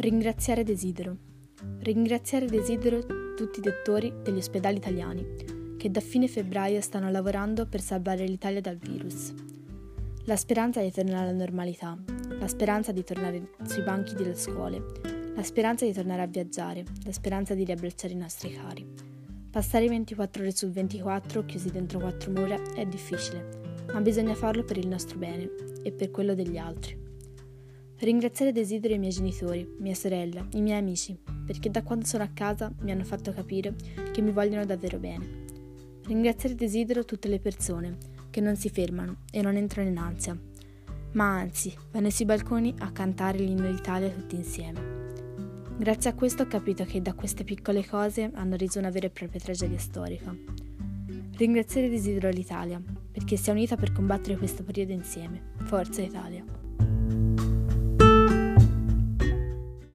Ringraziare desidero. Ringraziare desidero tutti i dottori degli ospedali italiani che da fine febbraio stanno lavorando per salvare l'Italia dal virus. La speranza di tornare alla normalità, la speranza di tornare sui banchi delle scuole, la speranza di tornare a viaggiare, la speranza di riabbracciare i nostri cari. Passare 24 ore su 24 chiusi dentro quattro mura è difficile, ma bisogna farlo per il nostro bene e per quello degli altri. Ringraziare desidero i miei genitori, mia sorella, i miei amici, perché da quando sono a casa mi hanno fatto capire che mi vogliono davvero bene. Ringraziare desidero tutte le persone che non si fermano e non entrano in ansia, ma anzi vanno sui balconi a cantare l'inno d'Italia tutti insieme. Grazie a questo ho capito che da queste piccole cose hanno reso una vera e propria tragedia storica. Ringraziare desidero l'Italia, perché si è unita per combattere questo periodo insieme. Forza Italia!